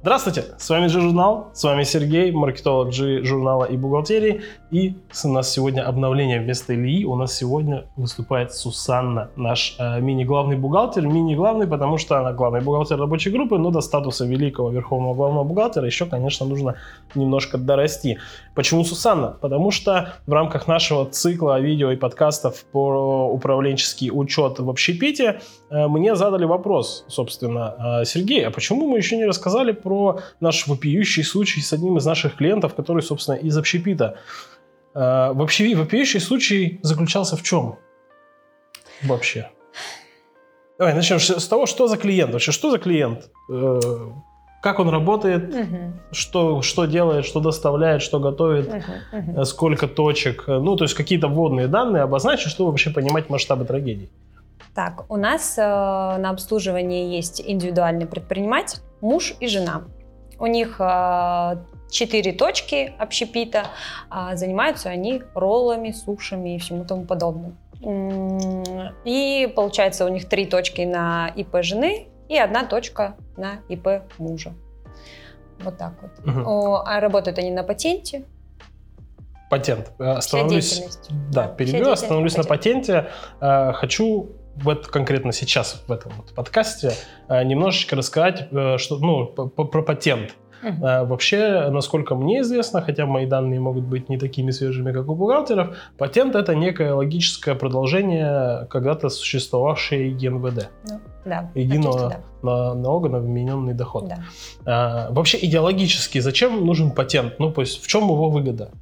Здравствуйте, с вами G-журнал, с вами Сергей, маркетолог G-журнала и бухгалтерии. И у нас сегодня обновление вместо Ильи. У нас сегодня выступает Сусанна, наш э, мини-главный бухгалтер. Мини-главный, потому что она главный бухгалтер рабочей группы, но до статуса великого верховного главного бухгалтера еще, конечно, нужно немножко дорасти. Почему Сусанна? Потому что в рамках нашего цикла видео и подкастов по управленческий учет в общепите э, мне задали вопрос, собственно, э, Сергей, а почему мы еще не рассказали про наш вопиющий случай с одним из наших клиентов, который, собственно, из общепита. Э, вообще, вопиющий случай заключался в чем? Вообще. Давай начнем с того, что за клиент вообще, что за клиент, э, как он работает, угу. что, что делает, что доставляет, что готовит, угу, угу. сколько точек, ну, то есть какие-то вводные данные обозначить, чтобы вообще понимать масштабы трагедии. Так, у нас э, на обслуживании есть индивидуальный предприниматель, муж и жена. У них э, четыре точки общепита, э, занимаются они роллами, сушами и всему тому подобным. И получается у них три точки на ИП жены и одна точка на ИП мужа. Вот так вот. Угу. А работают они на патенте. Патент. Остановлюсь. Да, перебью, остановлюсь на патенте. Хочу в конкретно сейчас в этом вот подкасте э, немножечко рассказать, э, что, ну, про патент. Uh-huh. Вообще, насколько мне известно, хотя мои данные могут быть не такими свежими, как у бухгалтеров, патент это некое логическое продолжение когда-то существовавшей ЕНВД. Ну, да, Единого да. налога на вмененный доход. Да. А, вообще идеологически зачем нужен патент? Ну, то есть в чем его выгода?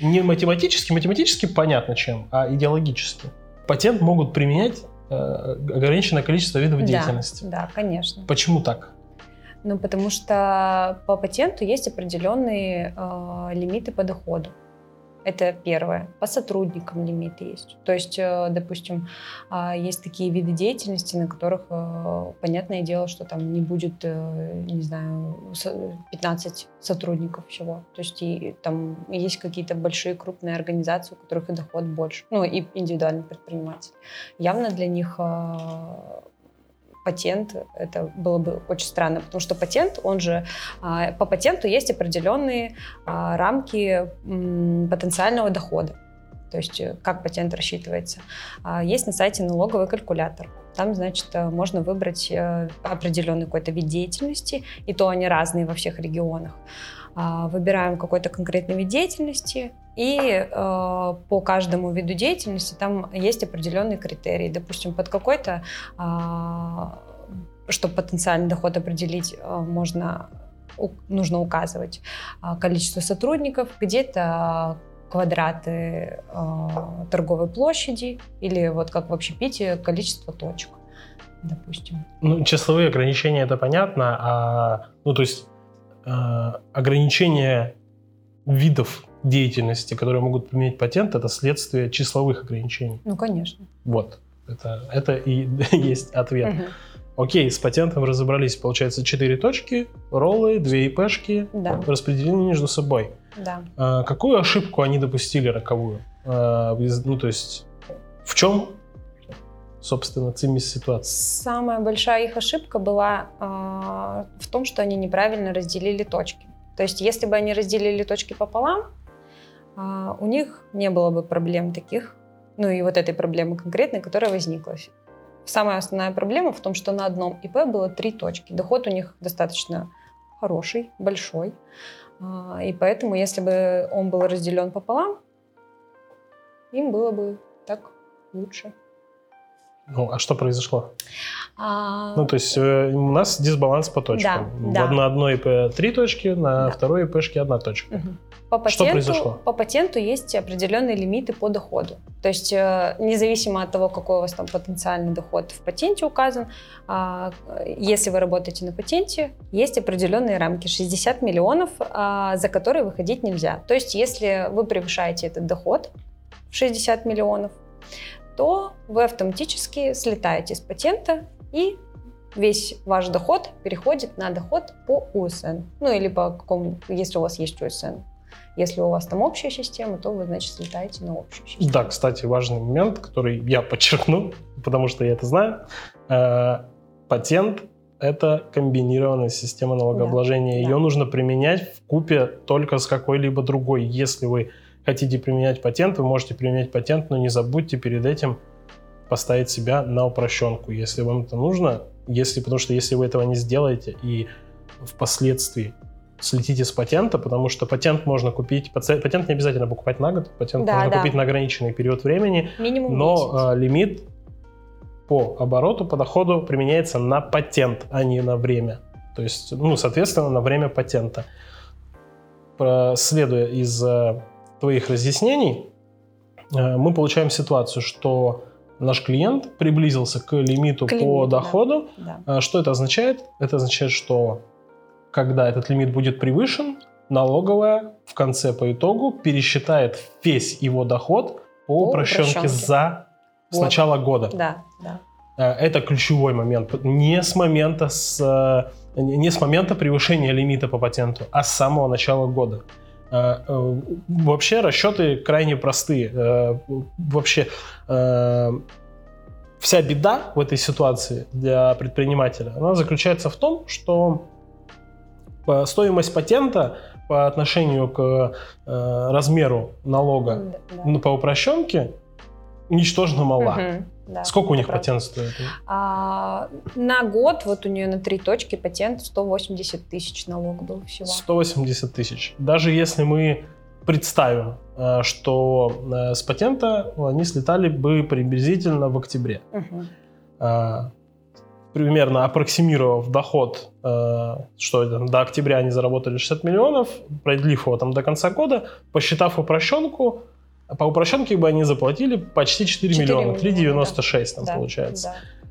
Не математически, математически понятно чем, а идеологически. Патент могут применять ограниченное количество видов деятельности. Да, конечно. Почему так? Ну, потому что по патенту есть определенные э, лимиты по доходу. Это первое. По сотрудникам лимит есть. То есть, э, допустим, а, есть такие виды деятельности, на которых, э, понятное дело, что там не будет, э, не знаю, 15 сотрудников всего. То есть и там есть какие-то большие крупные организации, у которых и доход больше. Ну и индивидуальный предприниматель. Явно для них патент, это было бы очень странно, потому что патент, он же, а, по патенту есть определенные а, рамки потенциального дохода. То есть э, как патент рассчитывается. А, есть на сайте налоговый калькулятор. Там, значит, э, можно выбрать э, определенный какой-то вид деятельности, и то они разные во всех регионах. Выбираем какой-то конкретный вид деятельности, и э, по каждому виду деятельности там есть определенные критерии. Допустим, под какой-то, э, чтобы потенциальный доход определить, э, можно нужно указывать э, количество сотрудников, где-то квадраты э, торговой площади или вот как в общепите количество точек, допустим. Ну, числовые ограничения это понятно, а ну то есть э, ограничения видов деятельности, которые могут применить патент, это следствие числовых ограничений. Ну, конечно. Вот. Это, это и есть ответ. Угу. Окей, с патентом разобрались. Получается, четыре точки, роллы, две ИПшки, да. распределены между собой. Да. А, какую ошибку они допустили роковую? А, ну, то есть, в чем, собственно, цимис ситуации? Самая большая их ошибка была а, в том, что они неправильно разделили точки. То есть, если бы они разделили точки пополам, у них не было бы проблем таких, ну и вот этой проблемы конкретной, которая возникла. Самая основная проблема в том, что на одном ИП было три точки. Доход у них достаточно хороший, большой. А, и поэтому, если бы он был разделен пополам, им было бы так лучше. Ну, а что произошло? А... Ну, то есть э, у нас дисбаланс по точкам. Да, да. На одной ИП три точки, на да. второй ИПшке одна точка. Угу. По патенту, Что произошло? По патенту есть определенные лимиты по доходу. То есть э, независимо от того, какой у вас там потенциальный доход в патенте указан, а, если вы работаете на патенте, есть определенные рамки 60 миллионов, а, за которые выходить нельзя. То есть если вы превышаете этот доход в 60 миллионов, то вы автоматически слетаете с патента и весь ваш доход переходит на доход по УСН. Ну или по какому, если у вас есть УСН. Если у вас там общая система, то вы, значит, слетаете на общую систему. Да, кстати, важный момент, который я подчеркну, потому что я это знаю. Э, патент это комбинированная система налогообложения. Да. Ее да. нужно применять в купе только с какой-либо другой. Если вы хотите применять патент, вы можете применять патент, но не забудьте перед этим поставить себя на упрощенку, если вам это нужно. Если, потому что если вы этого не сделаете и впоследствии слетите с патента, потому что патент можно купить, патент не обязательно покупать на год, патент да, можно да. купить на ограниченный период времени, Минимум но э, лимит по обороту, по доходу применяется на патент, а не на время. То есть, ну, соответственно, на время патента. Следуя из э, твоих разъяснений, э, мы получаем ситуацию, что наш клиент приблизился к лимиту, к лимиту по доходу. Да. Да. Что это означает? Это означает, что когда этот лимит будет превышен, налоговая в конце по итогу пересчитает весь его доход по, по упрощенке, за вот. с начала года. Да, да. Э, это ключевой момент. Не с момента с э, не с момента превышения лимита по патенту, а с самого начала года. Э, вообще расчеты крайне простые. Вообще вся беда в этой ситуации для предпринимателя, она заключается в том, что стоимость патента по отношению к э, размеру налога да. ну, по упрощенке ничтожно мала. Угу, да, Сколько у них правда. патент стоит? А, на год вот у нее на три точки патент 180 тысяч налог был всего. 180 тысяч. Даже если мы представим, э, что э, с патента они слетали бы приблизительно в октябре. Угу примерно аппроксимировав доход, э, что это, до октября они заработали 60 миллионов, продлив его там до конца года, посчитав упрощенку, по упрощенке бы они заплатили почти 4, 4 миллиона, 3,96 да. там да, получается. Да.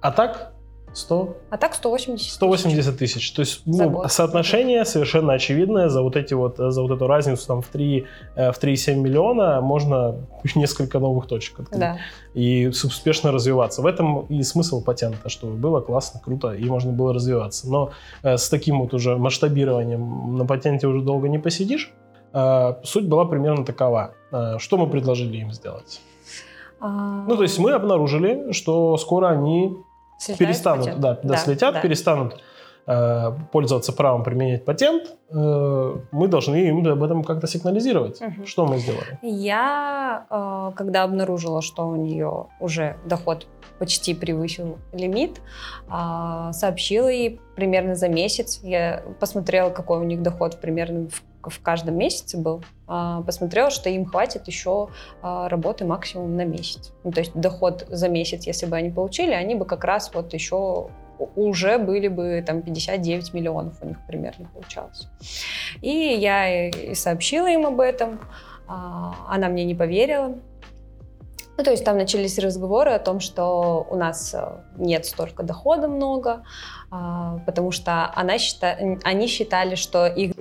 А так 100? А так 180 180 тысяч. То есть ну, соотношение совершенно очевидное. За вот, эти вот, за вот эту разницу там, в 3,7 э, в 3, миллиона можно несколько новых точек открыть. Да. И успешно развиваться. В этом и смысл патента, чтобы было классно, круто, и можно было развиваться. Но э, с таким вот уже масштабированием на патенте уже долго не посидишь. Э, суть была примерно такова. Э, что мы предложили им сделать? А... Ну, то есть мы обнаружили, что скоро они Слетают перестанут, патент. да, да, слетят, да. перестанут э, пользоваться правом применять патент, э, мы должны им об этом как-то сигнализировать. Угу. Что мы сделали? Я, э, когда обнаружила, что у нее уже доход почти превысил лимит, сообщила ей примерно за месяц. Я посмотрела, какой у них доход примерно в в каждом месяце был, э, посмотрела, что им хватит еще э, работы максимум на месяц. Ну, то есть доход за месяц, если бы они получили, они бы как раз вот еще уже были бы там 59 миллионов у них примерно получалось. И я и сообщила им об этом, а, она мне не поверила. Ну, то есть там начались разговоры о том, что у нас э, нет столько дохода много, а, потому что она счита... они считали, что их,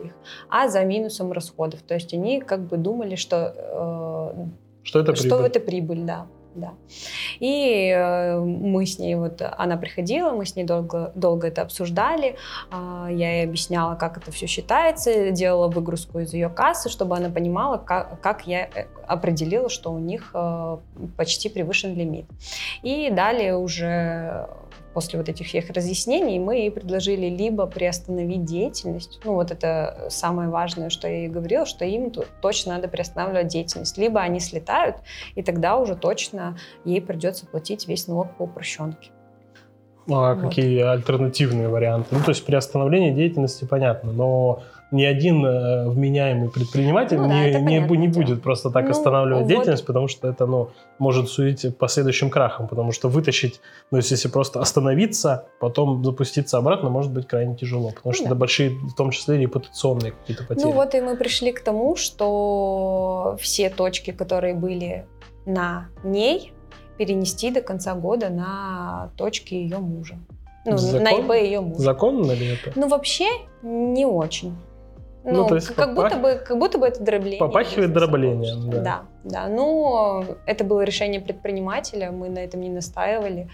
а за минусом расходов. То есть они как бы думали, что, э, что это что прибыль. это прибыль, да да. И э, мы с ней, вот она приходила, мы с ней долго, долго это обсуждали, э, я ей объясняла, как это все считается, делала выгрузку из ее кассы, чтобы она понимала, как, как я э, определила, что у них э, почти превышен лимит. И далее уже после вот этих всех разъяснений мы ей предложили либо приостановить деятельность, ну вот это самое важное, что я ей говорила, что им точно надо приостанавливать деятельность, либо они слетают, и тогда уже точно ей придется платить весь налог по упрощенке. А вот. какие альтернативные варианты? Ну, то есть приостановление деятельности понятно, но ни один э, вменяемый предприниматель ну, не, да, не, не будет просто так ну, останавливать вот. деятельность, потому что это ну, может судить последующим крахом, потому что вытащить, ну, если просто остановиться, потом запуститься обратно, может быть крайне тяжело, потому что ну, да. это большие, в том числе, репутационные какие-то потери. Ну вот и мы пришли к тому, что все точки, которые были на ней, перенести до конца года на точки ее мужа. Ну, Закон? на ИП ее мужа. Законно ли это? Ну, вообще не очень. Ну, ну, то есть как, попах... будто бы, как будто бы это дробление. Попахивает дроблением, да. Да, да. Ну, это было решение предпринимателя, мы на этом не настаивали.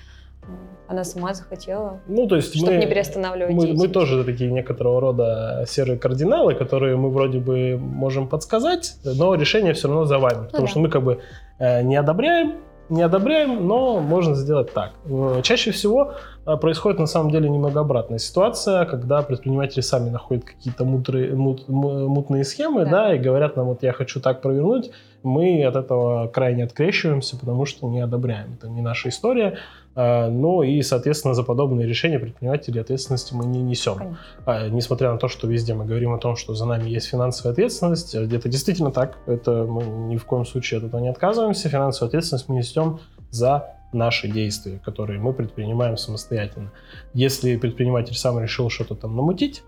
Она сама захотела, ну, то есть чтобы мы, не переостанавливать мы, мы тоже такие некоторого рода серые кардиналы, которые мы вроде бы можем подсказать, но решение все равно за вами. Ну, потому да. что мы как бы э, не одобряем, не одобряем, но можно сделать так. Э, чаще всего происходит на самом деле немного обратная ситуация, когда предприниматели сами находят какие-то мутрые, мут, мутные схемы, да. да, и говорят нам, вот я хочу так провернуть, мы от этого крайне открещиваемся, потому что не одобряем. Это не наша история. А, но и, соответственно, за подобные решения предприниматели ответственности мы не несем. Конечно. Несмотря на то, что везде мы говорим о том, что за нами есть финансовая ответственность, это действительно так. Это мы ни в коем случае от этого не отказываемся. Финансовую ответственность мы несем за наши действия, которые мы предпринимаем самостоятельно. Если предприниматель сам решил что-то там намутить,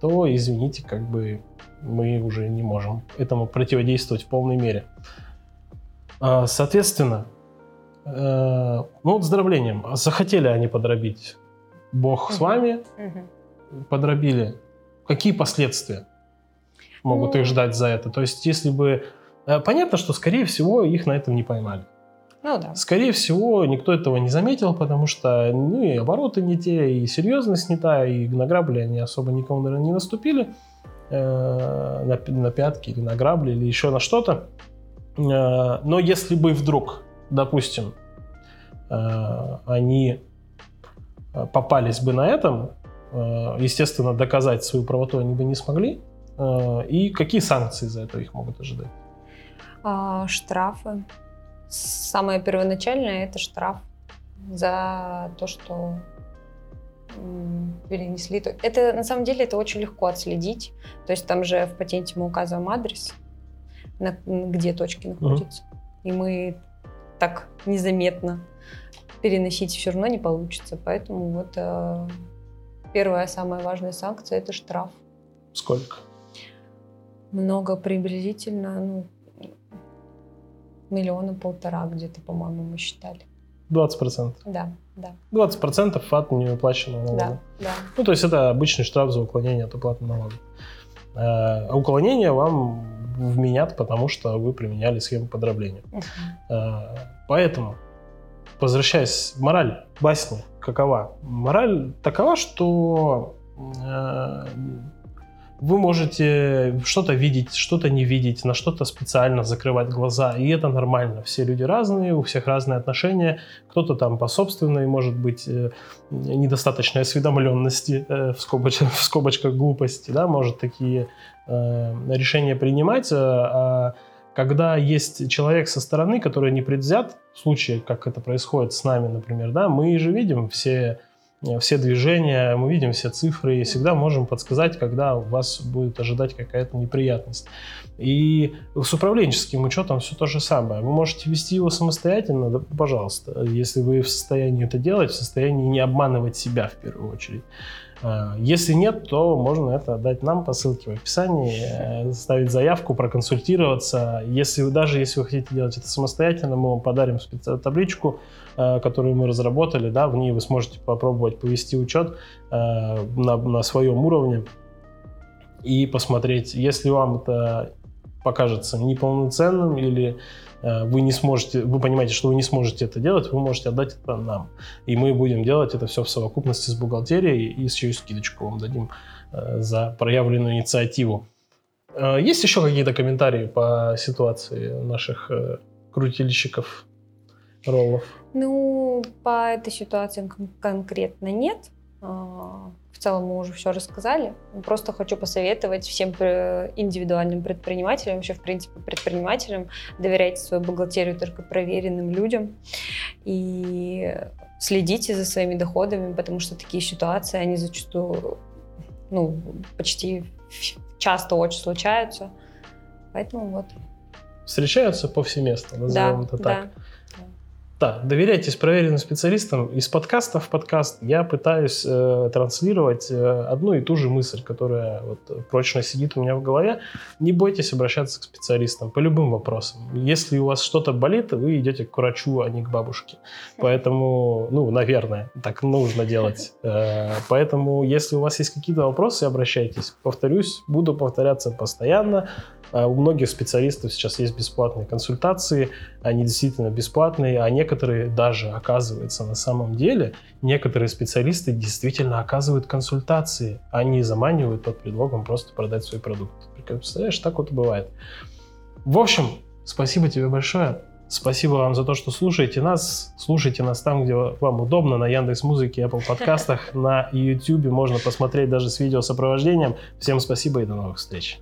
то, извините, как бы мы уже не можем этому противодействовать в полной мере. А, соответственно, э, ну вот с дроблением. Захотели они подробить. Бог угу. с вами. Угу. Подробили. Какие последствия могут ну... их ждать за это? То есть, если бы... Э, понятно, что, скорее всего, их на этом не поймали. Ну да. Скорее всего, никто этого не заметил, потому что ну, и обороты не те, и серьезность не та, и на грабли они особо никому, наверное, не наступили э, на, на пятки или на грабли или еще на что-то. Э, но если бы вдруг, допустим, э, они э, попались бы на этом, э, естественно, доказать свою правоту они бы не смогли. Э, и какие санкции за это их могут ожидать? А, штрафы Самое первоначальное это штраф за то, что перенесли. Это на самом деле это очень легко отследить. То есть там же в патенте мы указываем адрес, на, где точки находятся. Uh-huh. И мы так незаметно переносить все равно не получится. Поэтому вот э, первая самая важная санкция это штраф. Сколько? Много приблизительно, ну, миллиона полтора где-то, по-моему, мы считали. 20%? Да, да. 20% от неуплаченного налога. Да, да. Ну, то есть это обычный штраф за уклонение от уплаты налога. Э, а уклонение вам вменят, потому что вы применяли схему подробления. Uh-huh. Поэтому, возвращаясь, мораль басни какова? Мораль такова, что э, вы можете что-то видеть, что-то не видеть, на что-то специально закрывать глаза, и это нормально. Все люди разные, у всех разные отношения. Кто-то там по собственной, может быть, э, недостаточной осведомленности, э, в, скобочках, в скобочках глупости, да, может такие э, решения принимать. А когда есть человек со стороны, который не предвзят, в случае, как это происходит с нами, например, да, мы же видим все все движения, мы видим все цифры и всегда можем подсказать, когда у вас будет ожидать какая-то неприятность. И с управленческим учетом все то же самое. Вы можете вести его самостоятельно, да, пожалуйста, если вы в состоянии это делать, в состоянии не обманывать себя в первую очередь. А, если нет, то можно это отдать нам по ссылке в описании, э, ставить заявку, проконсультироваться. Если даже если вы хотите делать это самостоятельно, мы вам подарим табличку, э, которую мы разработали. Да, в ней вы сможете попробовать повести учет э, на, на своем уровне и посмотреть, если вам это покажется неполноценным или вы не сможете, вы понимаете, что вы не сможете это делать, вы можете отдать это нам. И мы будем делать это все в совокупности с бухгалтерией и еще и скидочку вам дадим э, за проявленную инициативу. Э, есть еще какие-то комментарии по ситуации наших крутильщиков роллов? Ну, по этой ситуации конкретно нет. В целом мы уже все рассказали. Просто хочу посоветовать всем индивидуальным предпринимателям, вообще, в принципе, предпринимателям, доверяйте свою бухгалтерию только проверенным людям и следите за своими доходами, потому что такие ситуации, они зачастую, ну, почти часто очень случаются. Поэтому вот. Встречаются повсеместно, назовем да, это так. Да. Да, доверяйтесь проверенным специалистам. Из подкаста в подкаст я пытаюсь э, транслировать э, одну и ту же мысль, которая вот, прочно сидит у меня в голове. Не бойтесь обращаться к специалистам по любым вопросам. Если у вас что-то болит, вы идете к врачу, а не к бабушке. Поэтому, ну, наверное, так нужно делать. Э, поэтому, если у вас есть какие-то вопросы, обращайтесь. Повторюсь, буду повторяться постоянно. А у многих специалистов сейчас есть бесплатные консультации, они действительно бесплатные, а некоторые даже, оказывается, на самом деле, некоторые специалисты действительно оказывают консультации, они заманивают под предлогом просто продать свой продукт. Представляешь, так вот и бывает. В общем, спасибо тебе большое. Спасибо вам за то, что слушаете нас. Слушайте нас там, где вам удобно, на Яндекс Музыке, Apple подкастах, на YouTube. Можно посмотреть даже с видеосопровождением. Всем спасибо и до новых встреч.